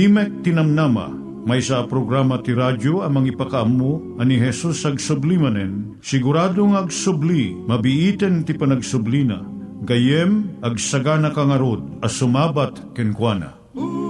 Timek Tinamnama, may sa programa ti radyo amang ipakaamu ani Jesus ag sublimanen, siguradong ag subli, mabiiten ti panagsublina, gayem ag sagana kangarod as sumabat kenkwana. umay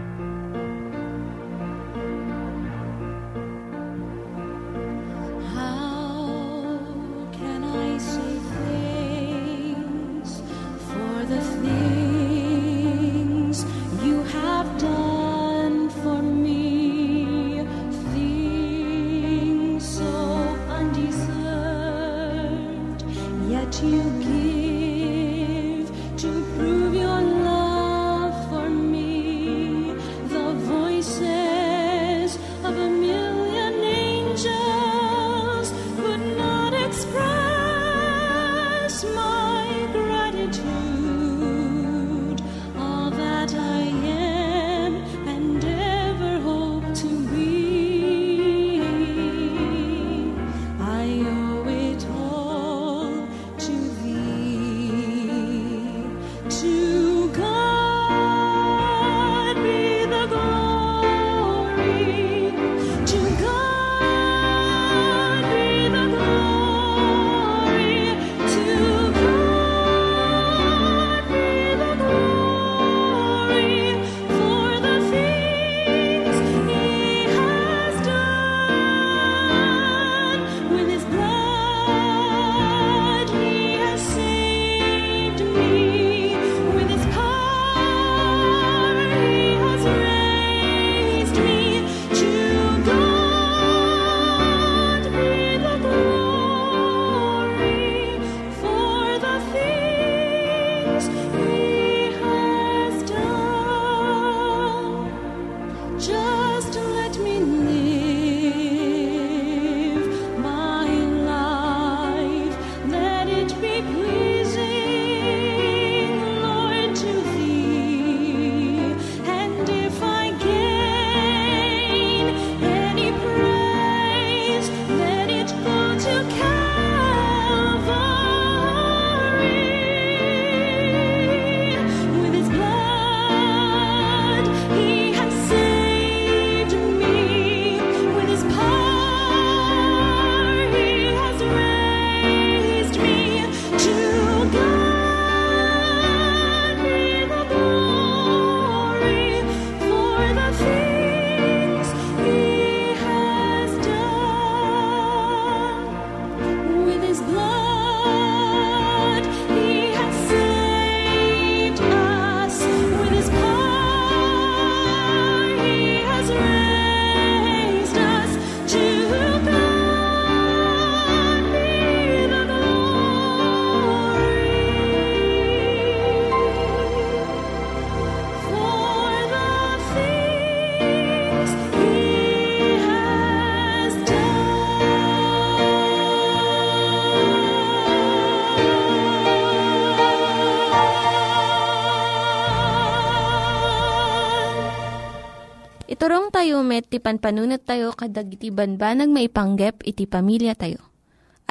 Met, ti panpanunat tayo kadag iti banbanag maipanggep iti pamilya tayo.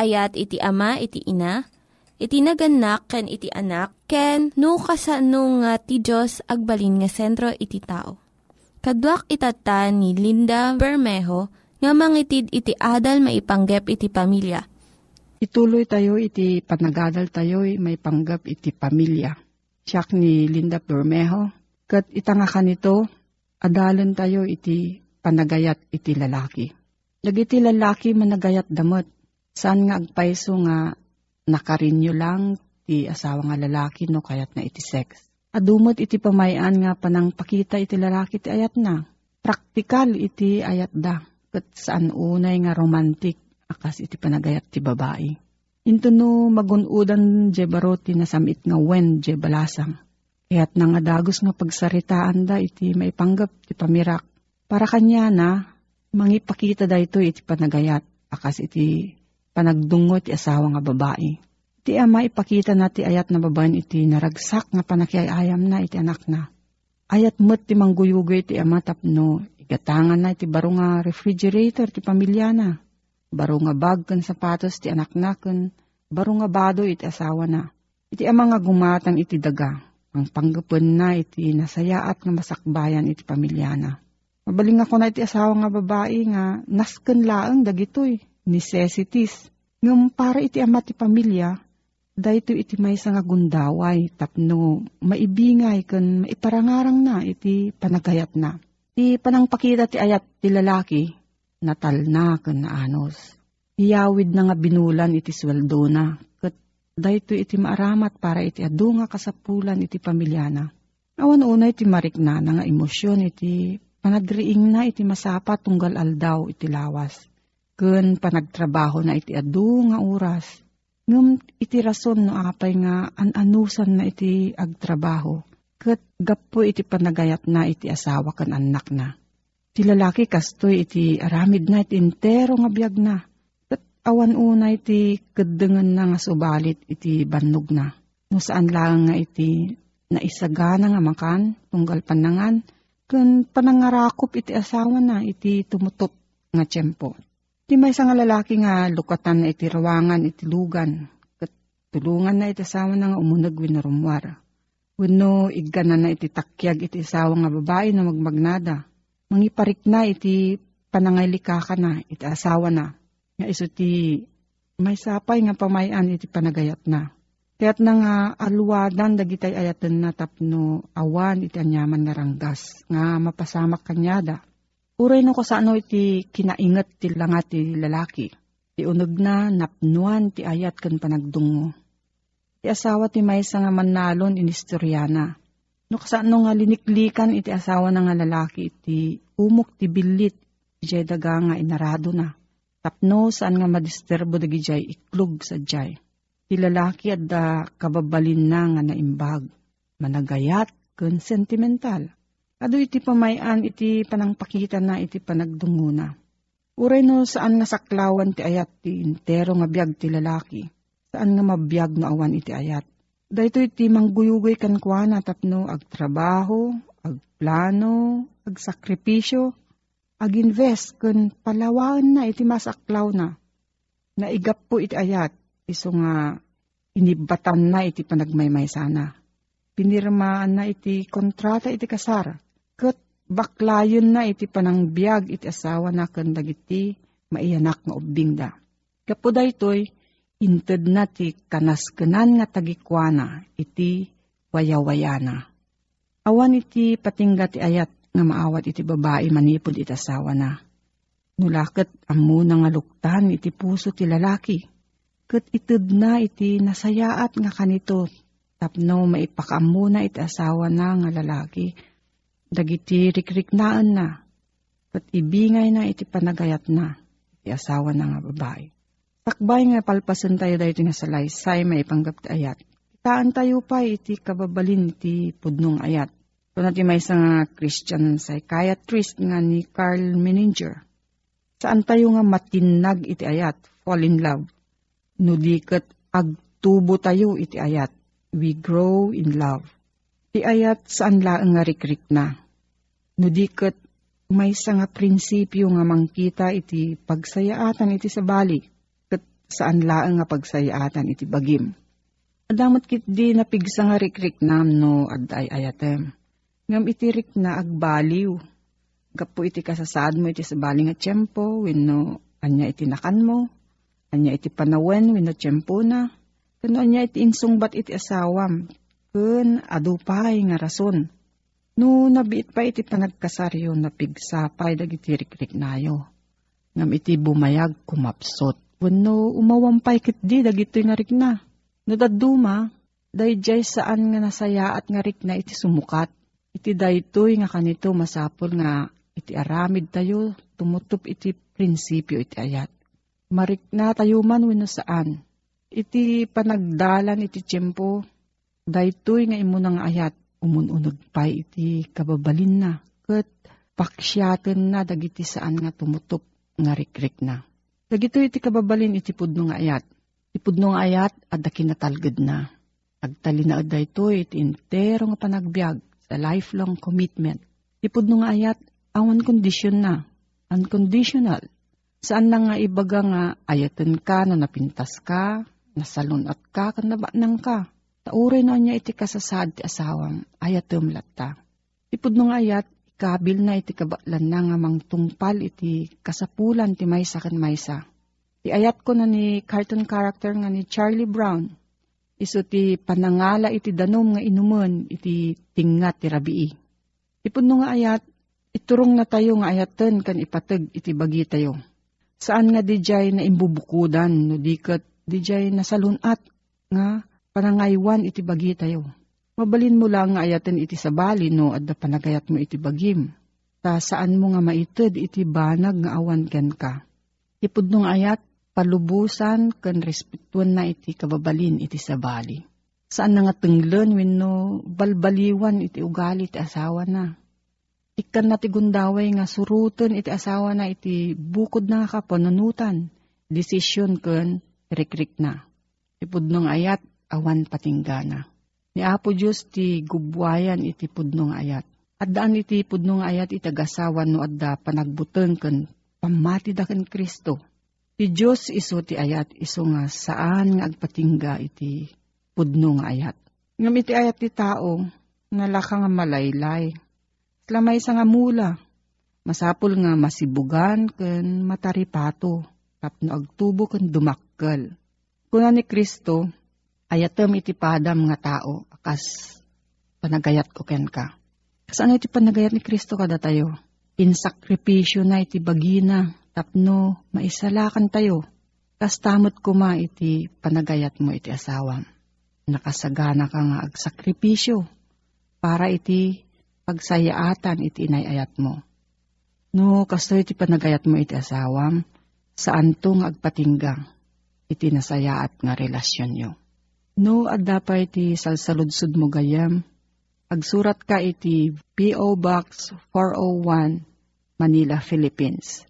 Ayat iti ama, iti ina, iti naganak, ken iti anak, ken no kasano nga ti Diyos agbalin nga sentro iti tao. Kaduak itata ni Linda Bermejo nga mangitid iti adal maipanggep iti pamilya. Ituloy tayo iti panagadal tayo may panggap iti pamilya. Siyak ni Linda Bermejo. Kat itanga ka nito, adalan tayo iti panagayat iti lalaki. Dagiti lalaki managayat damot. Saan nga agpaiso nga nakarinyo lang ti asawa nga lalaki no kayat na iti sex. Adumot iti pamayan nga panang pakita iti lalaki ti ayat na. Praktikal iti ayat da. Kat saan unay nga romantic akas iti panagayat ti babae. Into no magunudan je baroti na samit nga wen je balasang. Kaya't nga dagos nga pagsaritaan da iti maipanggap ti pamirak. Para kanya na, mangipakita da ito iti panagayat. Akas iti panagdungo ti asawa nga babae. Iti ama ipakita na ti ayat na babaen iti naragsak nga panakiayayam na iti anak na. Ayat mo't ti mangguyugoy ti ama tapno. Igatangan na iti baro nga refrigerator ti pamilya na. Baro nga bag kan sapatos ti anak na kan. Baro nga bado iti asawa na. Iti ama nga gumatang iti daga. Ang panggapon na iti nasayaat nga masakbayan iti pamilya na. Mabaling ako na iti asawa nga babae nga nasken laeng dagitoy necessities. Ngam para iti ama ti pamilya, dahito iti maysa nga gundaway tapno maibingay ken maiparangarang na iti panagayat na. Ti panangpakita ti ayat ti lalaki, natal na ken naanos. Iyawid na nga binulan iti sweldo na, dahito iti maaramat para iti adu nga kasapulan iti pamilyana. Awan una iti marikna na nga emosyon iti panagriing na iti masapa tunggal aldaw iti lawas. Ken panagtrabaho na iti adu nga oras. Ngem iti rason no apay nga an-anusan na iti agtrabaho. Ket gapo iti panagayat na iti asawa ken anak na. Ti lalaki kastoy iti aramid na iti entero nga biyag na. Awan una iti kedengen na nga subalit iti bannog na. No saan lang nga iti naisagana nga makan, tunggal panangan, ken panangarakop iti asawa na iti tumutop nga tiyempo. Di may nga lalaki nga lukatan na iti rawangan iti lugan. Kat tulungan na iti asawa na nga umunag winarumwar. Wano igganan na iti takyag iti asawa nga babae na magmagnada. Mangiparik na iti panangaylika na iti asawa na. Nga iso ti may sapay nga pamayan iti panagayat na. Kaya't na nga alwadan dagitay ayatan na tapno awan iti anyaman nga ranggas nga mapasamak kanyada. Uray no ko sa ano iti kinaingat ti langat ti lalaki. Ti uneg na napnuan ti ayat kan panagdungo. Ti asawa ti maysa nga manalon inistoryana. No kasano nga liniklikan iti asawa na nga lalaki iti umok ti bilit iti daga nga inarado na. Tapno saan nga madisterbo dagi jay iklog sa jay. Ti lalaki at da kababalin na nga naimbag. Managayat ken sentimental. Ado iti pamayan iti panangpakita na iti panagdunguna. Uray no saan nga saklawan ti ayat ti intero nga biyag ti lalaki. Saan nga mabiyag no awan iti ayat. Dahito iti mangguyugoy kan kuana tapno agtrabaho, agplano, agsakripisyo, ag-invest kun palawaan na iti masaklaw na. Naigap po iti ayat, iso nga inibatan na iti panagmaymay sana. Pinirmaan na iti kontrata iti kasar. Kat baklayon na iti panangbiag iti asawa na kan dagiti maiyanak nga ubing da. Kapo daytoy, inted na ti kanaskenan nga tagikwana iti wayawayana. Awan iti patingga ti ayat nga maawat iti babae manipod iti asawa na. Nulaket amu nga luktan iti puso ti lalaki. Kat ited na iti nasayaat nga kanito tapno maipakaamu na iti asawa na nga lalaki. Dagiti rikriknaan na. Kat ibingay na iti panagayat na iti asawa na nga babae. Takbay nga palpasan tayo dahito nga salaysay maipanggap ti ayat. Taan tayo pa iti kababalin iti pudnong ayat. Ito natin may isang Christian psychiatrist nga ni Carl Menninger. Saan tayo nga matinag iti ayat, fall in love. Nudikat agtubo tayo iti ayat, we grow in love. Ti ayat saan laang nga rikrik na. Nudikat may nga prinsipyo nga mangkita iti pagsayaatan iti sabali, kat saan laang nga pagsayaatan iti bagim. Adamot kit di napigsa nga rikrik nam no aday ayatem. Ngam iti rik na agbaliw. Gapo iti kasasad mo iti sabali nga tiyempo, wenno anya iti nakan mo, anya iti panawen wenno tiyempo na, kano anya iti insungbat iti asawam, kun adupay nga rason No, nabiit pa iti panagkasaryo na pigsapay dagiti rikrik nayo. Ngam iti bumayag kumapsot. Wano umawampay kit di dagito nga rik na. No daduma, dayjay saan nga nasaya at nga rik na iti sumukat. Iti daytoy nga kanito masapol nga iti aramid tayo tumutup iti prinsipyo iti ayat. Marik na tayo man wano saan. Iti panagdalan iti tiyempo, daytoy nga imo nga ayat umununod pa iti kababalin na. Kat paksyaten na dagiti saan nga tumutop nga rikrik na. Dagito iti kababalin iti pudno nga ayat. Iti pudno nga ayat at kinatalgad na. Agtali na ito iti intero nga panagbiag sa lifelong commitment. Iti pudno nga ayat awan kondisyon na. Unconditional. Saan na nga ibaga nga ayaten ka no napintas ka, nasalun at ka, kanabanang ka Tauray na niya iti kasasad ti asawam, ayat tumlatta. Ipod nung ayat, ikabil na iti kabatlan na nga mangtungpal iti kasapulan ti maysa kan maysa. Ti ayat ko na ni cartoon character nga ni Charlie Brown, iso ti panangala iti danom nga inuman iti tingat ti rabii. Ipod nung ayat, iturong na tayo nga ayaten kan ipatag iti bagi tayo. Saan nga dijay na imbubukudan no dikat dijay na salunat nga panangaywan iti bagi tayo. Mabalin mo lang nga ayaten iti sabali no at panagayat mo iti bagim. Ta saan mo nga maited iti banag nga awan ken ka. Ipudnong ayat palubusan ken respetuan na iti kababalin iti sabali. Saan na nga tenglen wenno balbaliwan iti ugali iti asawa na. Ikan na ti gundaway nga suruten iti asawa na iti bukod na nga kapanunutan. Desisyon ken rikrik na. Ipudnong ayat awan patinggana. Ni Apo Diyos ti gubwayan iti pudnong ayat. At daan iti pudnong ayat itagasawan no adda panagbuteng ken pamati da ken Kristo. Ti Diyos iso ti ayat iso nga saan nga agpatingga iti pudnong ayat. Ngam iti ayat ti tao nga laka nga malaylay. Lamay sa nga mula. Masapul nga masibugan ken mataripato. Tapno agtubo ken dumakkel. Kuna ni Kristo, ayatem iti padam nga tao, akas panagayat ko ken ka. Saan iti panagayat ni Kristo kada tayo? Insakripisyo na iti bagina, tapno maisalakan tayo. Kastamot kuma iti panagayat mo iti asawam. Nakasagana ka nga agsakripisyo para iti pagsayaatan iti inayayat mo. No, kasto iti panagayat mo iti asawam, saan to nga agpatingga iti nasayaat nga relasyon nyo. No, adda pa iti salsaludsud mo gayam. Agsurat ka iti P.O. Box 401, Manila, Philippines.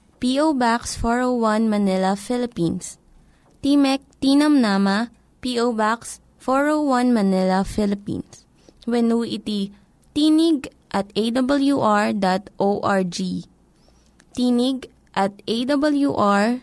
P.O. Box 401 Manila, Philippines. Timek Tinam Nama, P.O. Box 401 Manila, Philippines. When iti tinig at awr.org. Tinig at awr.org.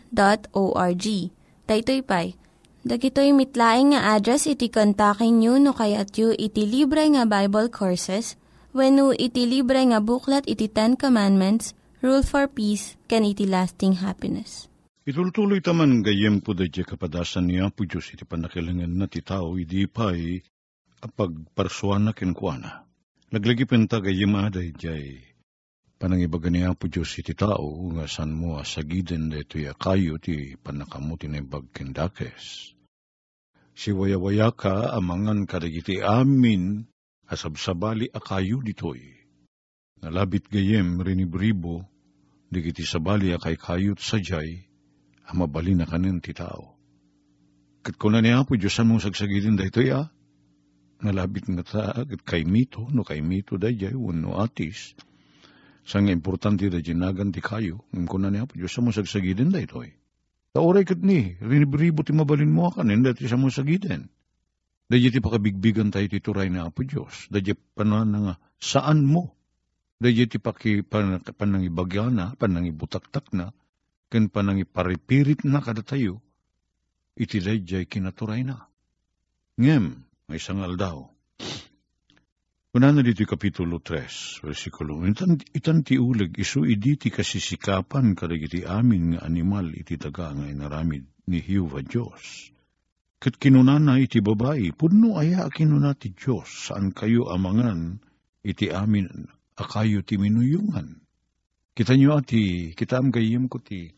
Daytoy pa'y Dagitoy mitlaing nga address iti kontakin nyo no kayat yu iti libre nga Bible Courses when iti libre nga buklat iti Ten Commandments, Rule for Peace, can iti lasting happiness. Itultuloy taman gayem po da kapadasan niya po Diyos iti panakilangan na ti tao idi pa'y apagparsuan na kinkwana. Laglagi penta gayem aday jay panangibaga niya po Diyos iti tao nga san mo asagiden da ito kayo ti panakamuti na ibagkindakes. Si wayawaya ka amangan kadagiti amin asabsabali akayo ditoy. Nalabit gayem rinibribo di kiti sabali kay kayot sajay, ang mabali na kanin ti tao. Kat ko na niya po, Diyos mong sagsagilin da ito ya, nalabit nga ta, kat kay mito, no kay mito da jay, no atis, sa nga importante da jinagan ti kayo, ngam ko na niya po, Diyos mong sagsagilin da ito eh. Ta oray kat ni, rinibribo ti mabalin mo kanin, dati sa mong sagilin. Dadya ti pakabigbigan tayo ti turay na Apo Diyos. Dadya panan nga saan mo. Dadya ti paki pan, panangibagya na, panangibutaktak na, ken panangiparipirit na kada tayo. Iti dadya kinaturay na. Ngem, may sangal daw. Una na dito kapitulo 3, versikulo. Itan, itan ti uleg, isu idi ti kasisikapan kadagiti amin nga animal iti taga nga inaramid ni Hiuva Diyos. Kat kinunana iti babae, puno aya kinuna ti Diyos, saan kayo amangan, iti amin, akayo ti minuyungan. Kita nyo ati, kita am gayim ko ti,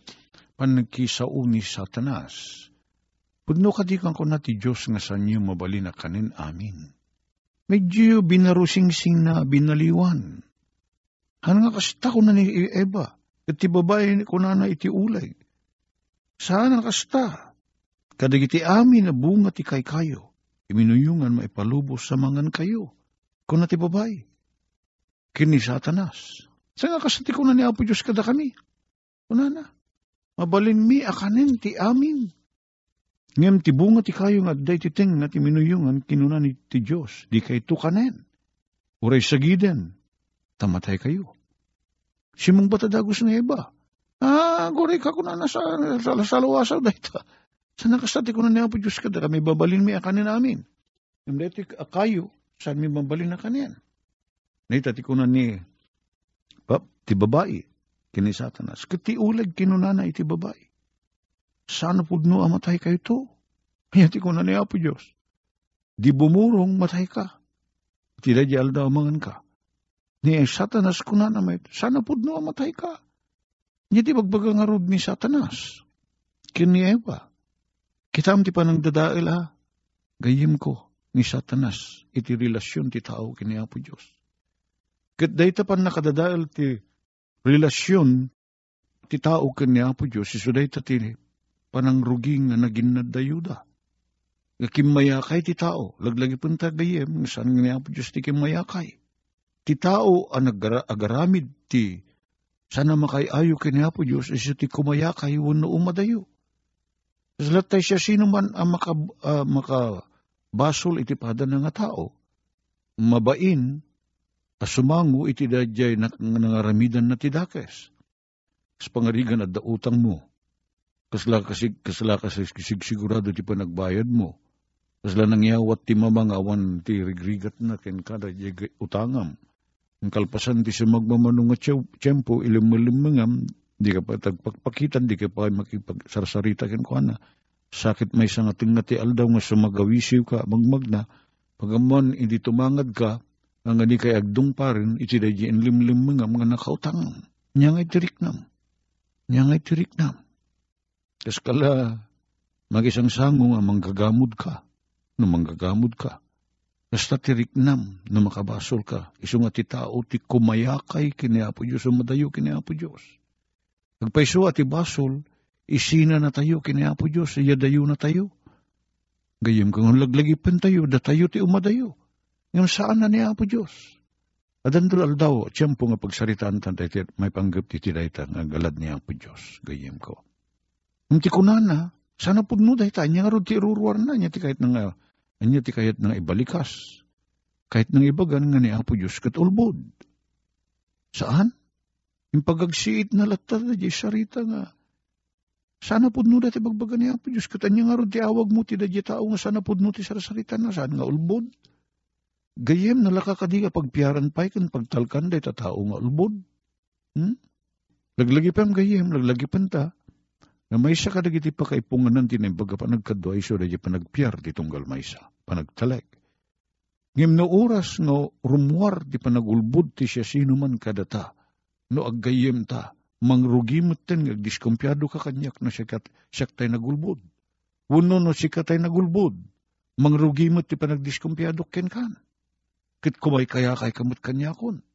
panagkisao ni satanas. Puno ka di kang kuna ti Diyos nga sa inyo mabali na kanin amin. Medyo binarusing-sing na binaliwan. Ano nga kasta ko na ni Eva, at ti babae ko na na iti ulay. Saan ang kasta? Kadagiti amin na bunga ti kay kayo, iminuyungan maipalubos sa mangan kayo, kung ti babay. Kini satanas. Sa nga kasati ko na ni Apo Diyos kada kami. Kuna na. Mabalin mi akanin ti amin. Ngem ti bunga ti kayo nga agday ti ting na ti minuyungan kinuna ni ti Diyos. Di kay tukanen. Uray sagiden. Tamatay kayo. Simong batadagos nga iba. Ah, goray ka kuna na sa, sa, sa lawasaw dahita. Sa nakastati ko na niya po Diyos kada kami babalin mi akanin namin. Yung dati kayo, saan mi babalin na ko na ni pap, ti babae, kini satanas. Kati ulag kinunana iti babae. Sana po no amatay kayo to? Kaya ti ko na niya po Diyos. Di bumurong matay ka. Tila di alda amangan ka. Ni satanas ko na naman. Sana po no amatay ka. Niya magbagang arod ni satanas. Kini Eva. Kitam ti panang dadail ha. Gayim ko ni satanas iti relasyon ti tao kini Apo Diyos. Kat dayta pan nakadadail ti relasyon ti tao kini Apo Diyos iso dayta ti panang ruging nga naging nadayuda. Kimayakay ti tao, laglagi punta gayem, saan nga ni Apo Diyos ti kimayakay. Ti tao ang agaramid ti sana makayayo kini Apo Diyos iso ti kumayakay wano umadayo. Latay siya sino man ang maka, uh, makabasol iti pada nga tao. Mabain, asumango iti dadyay na, nangaramidan na tidakes. Kas pangarigan at dautang mo. Kasla kasi kasla kasi sigurado ti panagbayad mo. Kasla nangyawat ti mamangawan ti rigrigat na ken kada utangam. Ang kalpasan ti sa magmamanong nga tiyempo ilim-ilimangam di ka pa tagpakpakitan, di ka pa makipagsarsarita ken ko na. Sakit may isang ating nga ti aldaw nga sumagawisiw ka, magmagna, pagaman hindi tumangad ka, ang nga di kay agdong pa rin, iti da di limlim mga mga nakautang. Nya ngay tiriknam. Nya ngay tiriknam. Kas kala, magisang sango nga manggagamod ka, no manggagamod ka. Kasta tiriknam na makabasol ka, iso nga ti tao ti kumayakay kiniapo Diyos, umadayo kiniapo Diyos. Agpaiso at ibasol, isina na tayo, kinayapo Diyos, iya dayo na tayo. Gayem kung laglagipan tayo, da tayo ti umadayo. Ngayon saan na niya po Diyos? Adandol aldaw, tiyempo nga pagsaritaan tan tayo, may panggap ti tidayta nga galad niya po Diyos. Gayem ko. Nung ti kunana, sana po no dahi tayo, nga ti iruruar na, niya ti kahit nga, niya ti kahit nga ibalikas. Kahit nang ibagan nga niya po Diyos, kat ulbod. Saan? Yung pagagsiit na latta na di sarita nga. Sana pud no dati bagbaga niya po Diyos. Katanya nga ron ti awag mo ti dadya tao nga sana pud no ti sarasarita na. Saan nga ulbod? Gayem nalaka ka di ka pagpiaran pa kan pagtalkan day ta tao nga ulbod. Hmm? Laglagi pa gayem, laglagi pa ta. Na may isa kadagiti pa kaipunganan tinay baga pa nagkadwa iso dadya pa di tunggal may isa. Panagtalek. Ngim no oras no rumwar di pa ti siya sino man kadata no aggayem ta, mangrugimot ten, diskumpyado ka kanyak na sikat, siyak tay nagulbod. Uno no sikat tay nagulbod, mangrugimot ti panagdiskumpyado ken kan. Kit kumay kaya kay kamot kanyakon.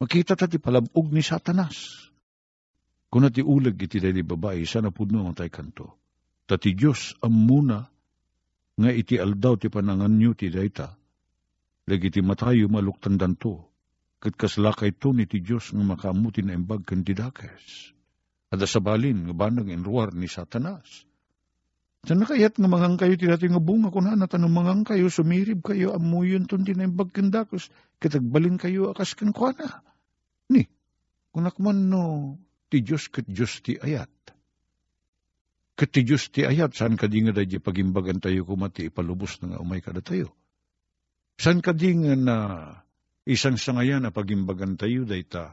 Makita ta ti palabog ni satanas. Kung ti ulag iti dali babae, sana pudno ang tay kanto. Tati Diyos ang muna nga iti aldaw ti panangan nyo ti dayta. Lagi ti matayo maluktan danto. Kat kaslakay to ni ti Diyos nga makamuti na imbag kan ti dakes. Ada sabalin nga banag inruar ni Satanas. Sa nakayat nga mangang kayo ti dati nga bunga kung na tanong mangang kayo, sumirib kayo, amuyon ton ti na imbag kan dakes. Katagbalin kayo akas kan kuana. Ni, kung nakman no, ti Diyos kat Diyos ti ayat. Kat ti Diyos ti ayat, saan ka di nga da pagimbagan tayo kumati ipalubos na nga umay kada tayo. Saan ka di nga na isang sangayan na pagimbagan tayo dayta,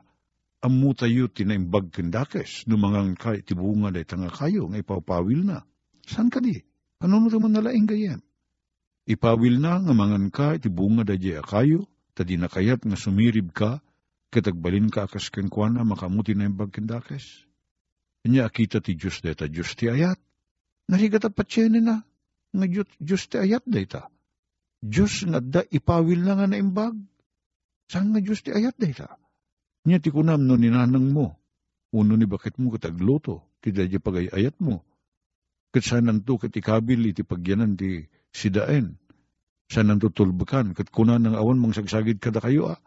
amu tayo tinaimbag kendakes, numangang kay tibunga day nga kayo, nga ipapawil na. Saan ka di? Ano mo nalaing gayem? Ipawil na nga mangan ka, tibunga day kayo, tadi na kayat nga sumirib ka, katagbalin ka akas kenkwana makamuti na imbag kendakes. Kanya akita ti Diyos deta, Diyos ti ayat. Narigat at patsyenin na, nga Diyos, ti ayat deta. Diyos nga da ipawil na nga na imbag. Saan nga Diyos ti ayat deta? Nya ti kunam no ninanang mo. Uno ni bakit mo katagluto, ti dadya pagay ayat mo. Kat saan to kat ikabil iti pagyanan ti sidaen. Saan nanto tulbakan, kat kunan ng awan mang sagsagid kada kayo ah.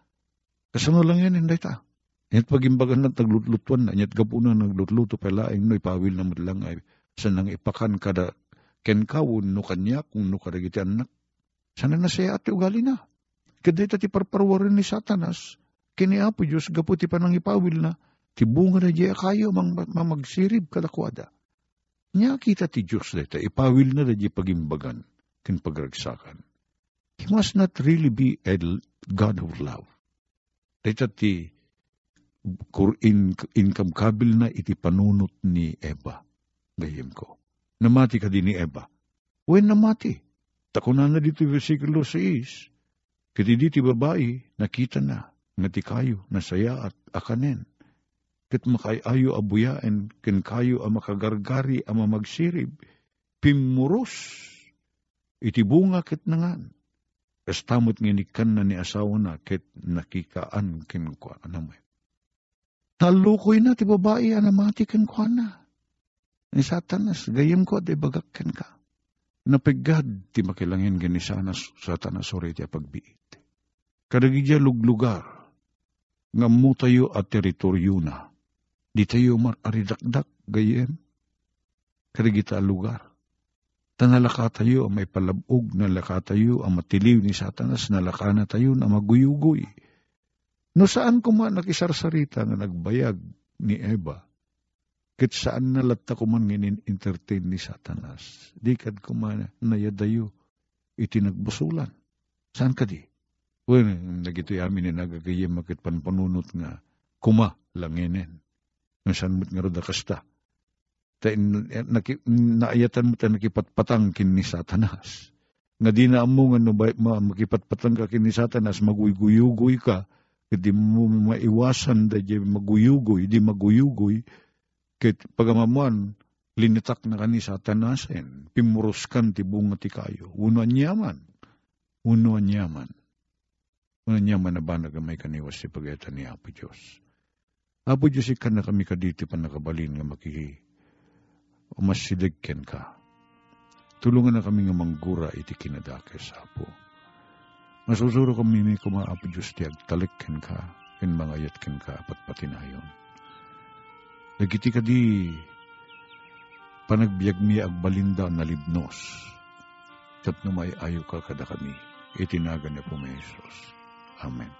Kasano lang yan, hindi ta. Nyat pagimbagan na taglutlutuan na, nyat gapunan naglutluto palaing no ipawil na madlang ay saan nang ipakan kada ken kawun no kanya kung no kadagiti anak. Sana na siya ati ugali na. Kaday ti parparwarin ni satanas, kini apo Diyos gapu ti panang ipawil na, ti bunga na diya kayo mang mamagsirib kadakwada. Nya kita ti Diyos deta, ipawil na diya pagimbagan, kin pagragsakan. He must not really be a God of love. Deta ti in, income kabil na iti panunot ni Eva. Gayem ko. Namati ka din ni Eva. When namati? Takunan na dito versikulo 6. Kiti diti babae, nakita na, nga ti kayo, nasaya at akanen. Kat makayayo abuyaen, ken kayo ang makagargari ang mamagsirib, pimuros, iti bunga ket nangan. Kastamot nginikan na ni asawa na, ket nakikaan ken kwa anamay. Nalukoy na ti babae anamati ken kwa na. Ni satanas, gayem ko at ibagakken ka. Napigad ti makilangin gani sana satanas ori ti pagbiit. Kadagidya luglugar, nga mo tayo at teritoryo na. Di tayo maridakdak gayem. Kadagita lugar. Tanalaka tayo ang may palabog, nalaka tayo ang matiliw ni satanas, nalaka na tayo na maguyugoy. No saan ko nakisarsarita nga nagbayag ni Eva, kit saan nalatta ko man entertain ni Satanas, di kad ko man nayadayo, iti nagbusulan. Saan ka di? Well, nagito yamin ni nagagayim makit panpanunot nga, kuma langinin. Nga saan mo't nga roda kasta. Ta, naki, naayatan mo tayo nakipatpatang kin ni Satanas. Nga di na mo nga no, makipatpatang ka kin ni Satanas, maguyuyugoy ka, di mo maiwasan da di maguyugoy, di maguyugoy, kit pagamamuan, linitak na kani satanasen, pimuruskan ti bunga ti kayo, uno anyaman, uno anyaman, uno anyaman na ba nagamay kaniwas si pagayatan ni Apo Diyos. Apo Diyos ikan na kami kaditi pa nakabalin nga maki umasiligken ka. Tulungan na kami nga manggura iti kinadakes, Apo. Masusuro kami ni kumaapo Diyos ti agtalikken ka, ken mga yatken ka, patpatinayon. Nagiti ka di panagbiag mi agbalinda na libnos. Tapno may ayo ka kada kami. Itinaga ni po may Jesus. Amen.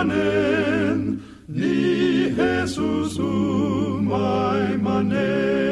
umay manen, ni Jesus umay manen.